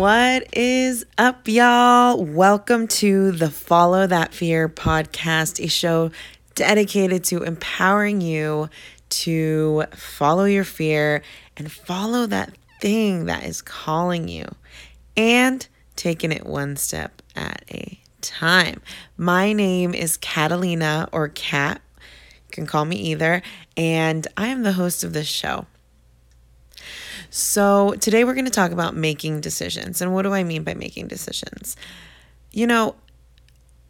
What is up, y'all? Welcome to the Follow That Fear podcast, a show dedicated to empowering you to follow your fear and follow that thing that is calling you and taking it one step at a time. My name is Catalina or Cat. You can call me either. And I am the host of this show. So, today we're going to talk about making decisions. And what do I mean by making decisions? You know,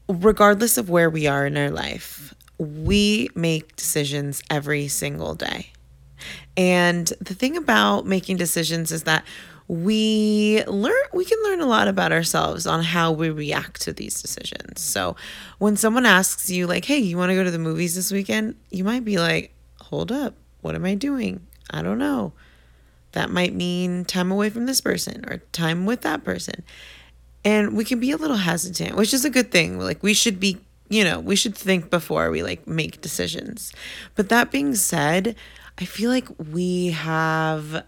regardless of where we are in our life, we make decisions every single day. And the thing about making decisions is that we learn we can learn a lot about ourselves on how we react to these decisions. So when someone asks you like, "Hey, you want to go to the movies this weekend?" you might be like, "Hold up. What am I doing? I don't know." That might mean time away from this person or time with that person. And we can be a little hesitant, which is a good thing. Like we should be, you know, we should think before we like make decisions. But that being said, I feel like we have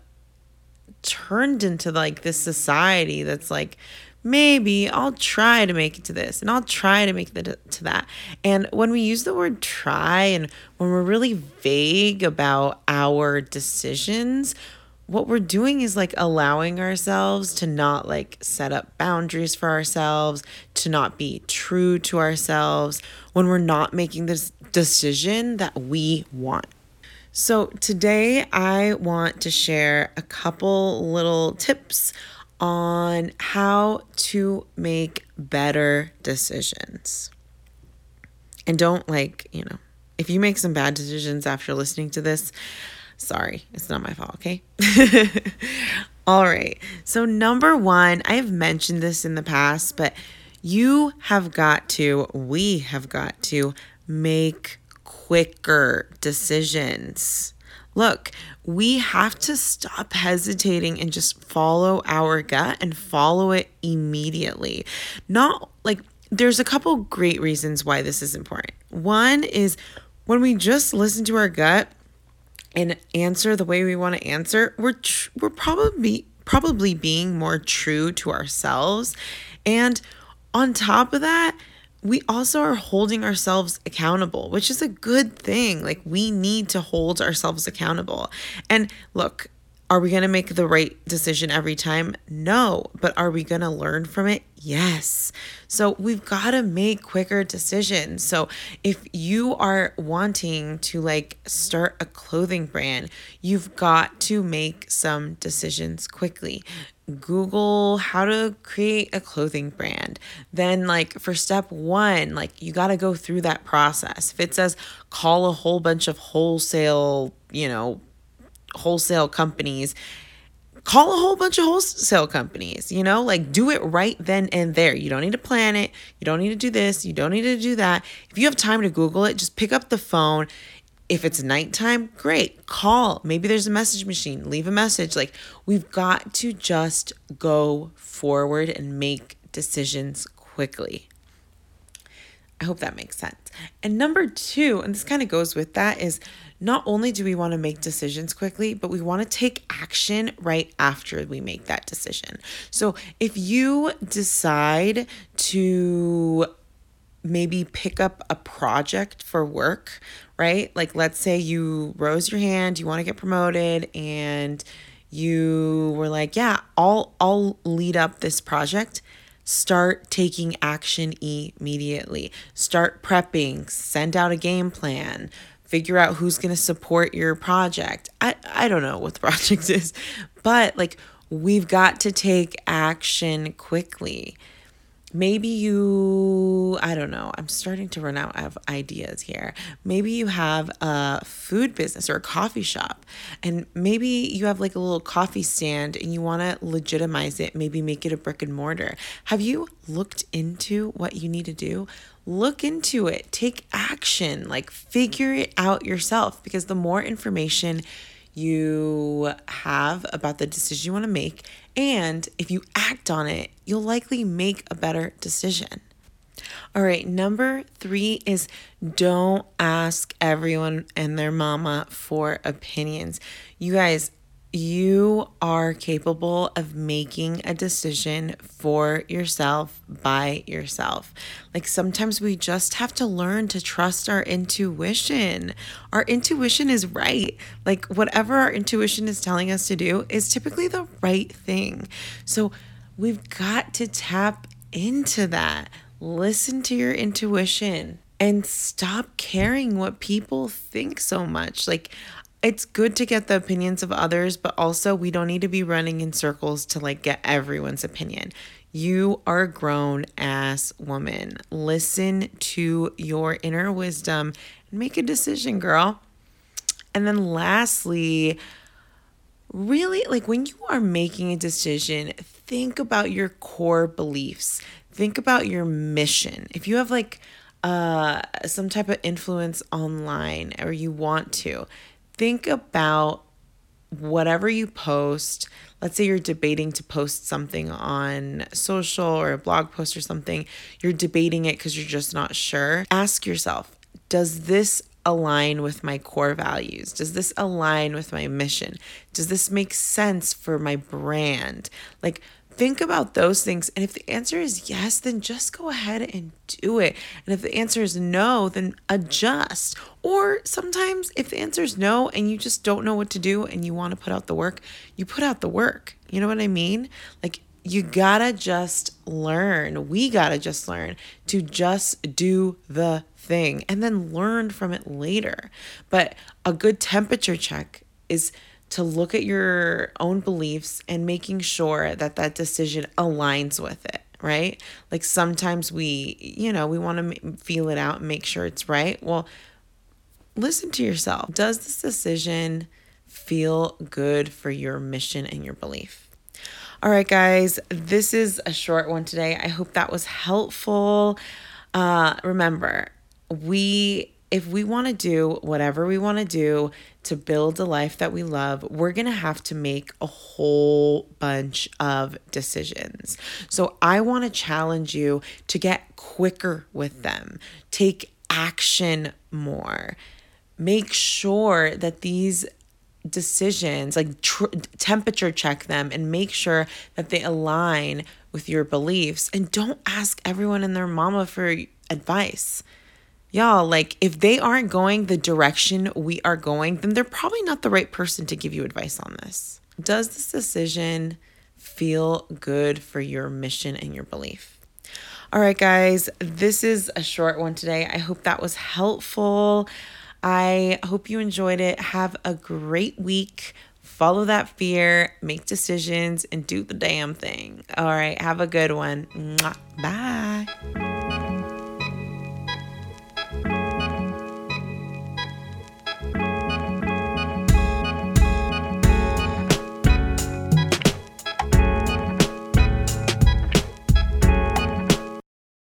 turned into like this society that's like maybe I'll try to make it to this and I'll try to make it to that. And when we use the word try and when we're really vague about our decisions, what we're doing is like allowing ourselves to not like set up boundaries for ourselves, to not be true to ourselves when we're not making this decision that we want. So, today I want to share a couple little tips on how to make better decisions. And don't like, you know, if you make some bad decisions after listening to this, sorry, it's not my fault, okay? All right. So, number one, I have mentioned this in the past, but you have got to, we have got to make quicker decisions. Look, we have to stop hesitating and just follow our gut and follow it immediately. Not like there's a couple great reasons why this is important. One is when we just listen to our gut and answer the way we want to answer, we're tr- we're probably probably being more true to ourselves. And on top of that, we also are holding ourselves accountable, which is a good thing. Like, we need to hold ourselves accountable. And look, are we going to make the right decision every time? No. But are we going to learn from it? Yes. So we've got to make quicker decisions. So if you are wanting to like start a clothing brand, you've got to make some decisions quickly. Google how to create a clothing brand. Then, like, for step one, like, you got to go through that process. If it says call a whole bunch of wholesale, you know, wholesale companies, call a whole bunch of wholesale companies, you know, like do it right then and there. You don't need to plan it. You don't need to do this. You don't need to do that. If you have time to Google it, just pick up the phone. If it's nighttime, great. Call. Maybe there's a message machine. Leave a message. Like, we've got to just go forward and make decisions quickly. I hope that makes sense. And number two, and this kind of goes with that, is not only do we want to make decisions quickly, but we want to take action right after we make that decision. So if you decide to maybe pick up a project for work, right? Like let's say you rose your hand, you want to get promoted and you were like, "Yeah, I'll I'll lead up this project." Start taking action immediately. Start prepping, send out a game plan, figure out who's going to support your project. I, I don't know what the project is, but like we've got to take action quickly. Maybe you, I don't know, I'm starting to run out of ideas here. Maybe you have a food business or a coffee shop, and maybe you have like a little coffee stand and you want to legitimize it, maybe make it a brick and mortar. Have you looked into what you need to do? look into it, take action, like figure it out yourself because the more information you have about the decision you want to make, and if you act on it, you'll likely make a better decision. All right, number three is don't ask everyone and their mama for opinions. You guys, you are capable of making a decision for yourself by yourself. Like sometimes we just have to learn to trust our intuition. Our intuition is right. Like whatever our intuition is telling us to do is typically the right thing. So we've got to tap into that. Listen to your intuition and stop caring what people think so much. Like, it's good to get the opinions of others, but also we don't need to be running in circles to like get everyone's opinion. You are a grown ass woman. Listen to your inner wisdom and make a decision, girl. And then lastly, really like when you are making a decision, think about your core beliefs. Think about your mission. If you have like uh some type of influence online or you want to, think about whatever you post. Let's say you're debating to post something on social or a blog post or something, you're debating it because you're just not sure. Ask yourself, does this align with my core values? Does this align with my mission? Does this make sense for my brand? Like, think about those things. And if the answer is yes, then just go ahead and do it. And if the answer is no, then adjust. Or sometimes if the answer is no and you just don't know what to do and you want to put out the work, you put out the work. You know what I mean? Like, you gotta just learn. We gotta just learn to just do the thing and then learn from it later. But a good temperature check is to look at your own beliefs and making sure that that decision aligns with it right? Like sometimes we you know we want to feel it out and make sure it's right. Well listen to yourself. Does this decision feel good for your mission and your belief? All right guys this is a short one today. I hope that was helpful. Uh remember we if we want to do whatever we want to do to build a life that we love, we're going to have to make a whole bunch of decisions. So I want to challenge you to get quicker with them, take action more. Make sure that these decisions, like tr- temperature check them and make sure that they align with your beliefs. And don't ask everyone and their mama for advice Y'all, like, if they aren't going the direction we are going, then they're probably not the right person to give you advice on this. Does this decision feel good for your mission and your belief? All right, guys, this is a short one today. I hope that was helpful. I hope you enjoyed it. Have a great week. Follow that fear, make decisions, and do the damn thing. All right, have a good one. Bye.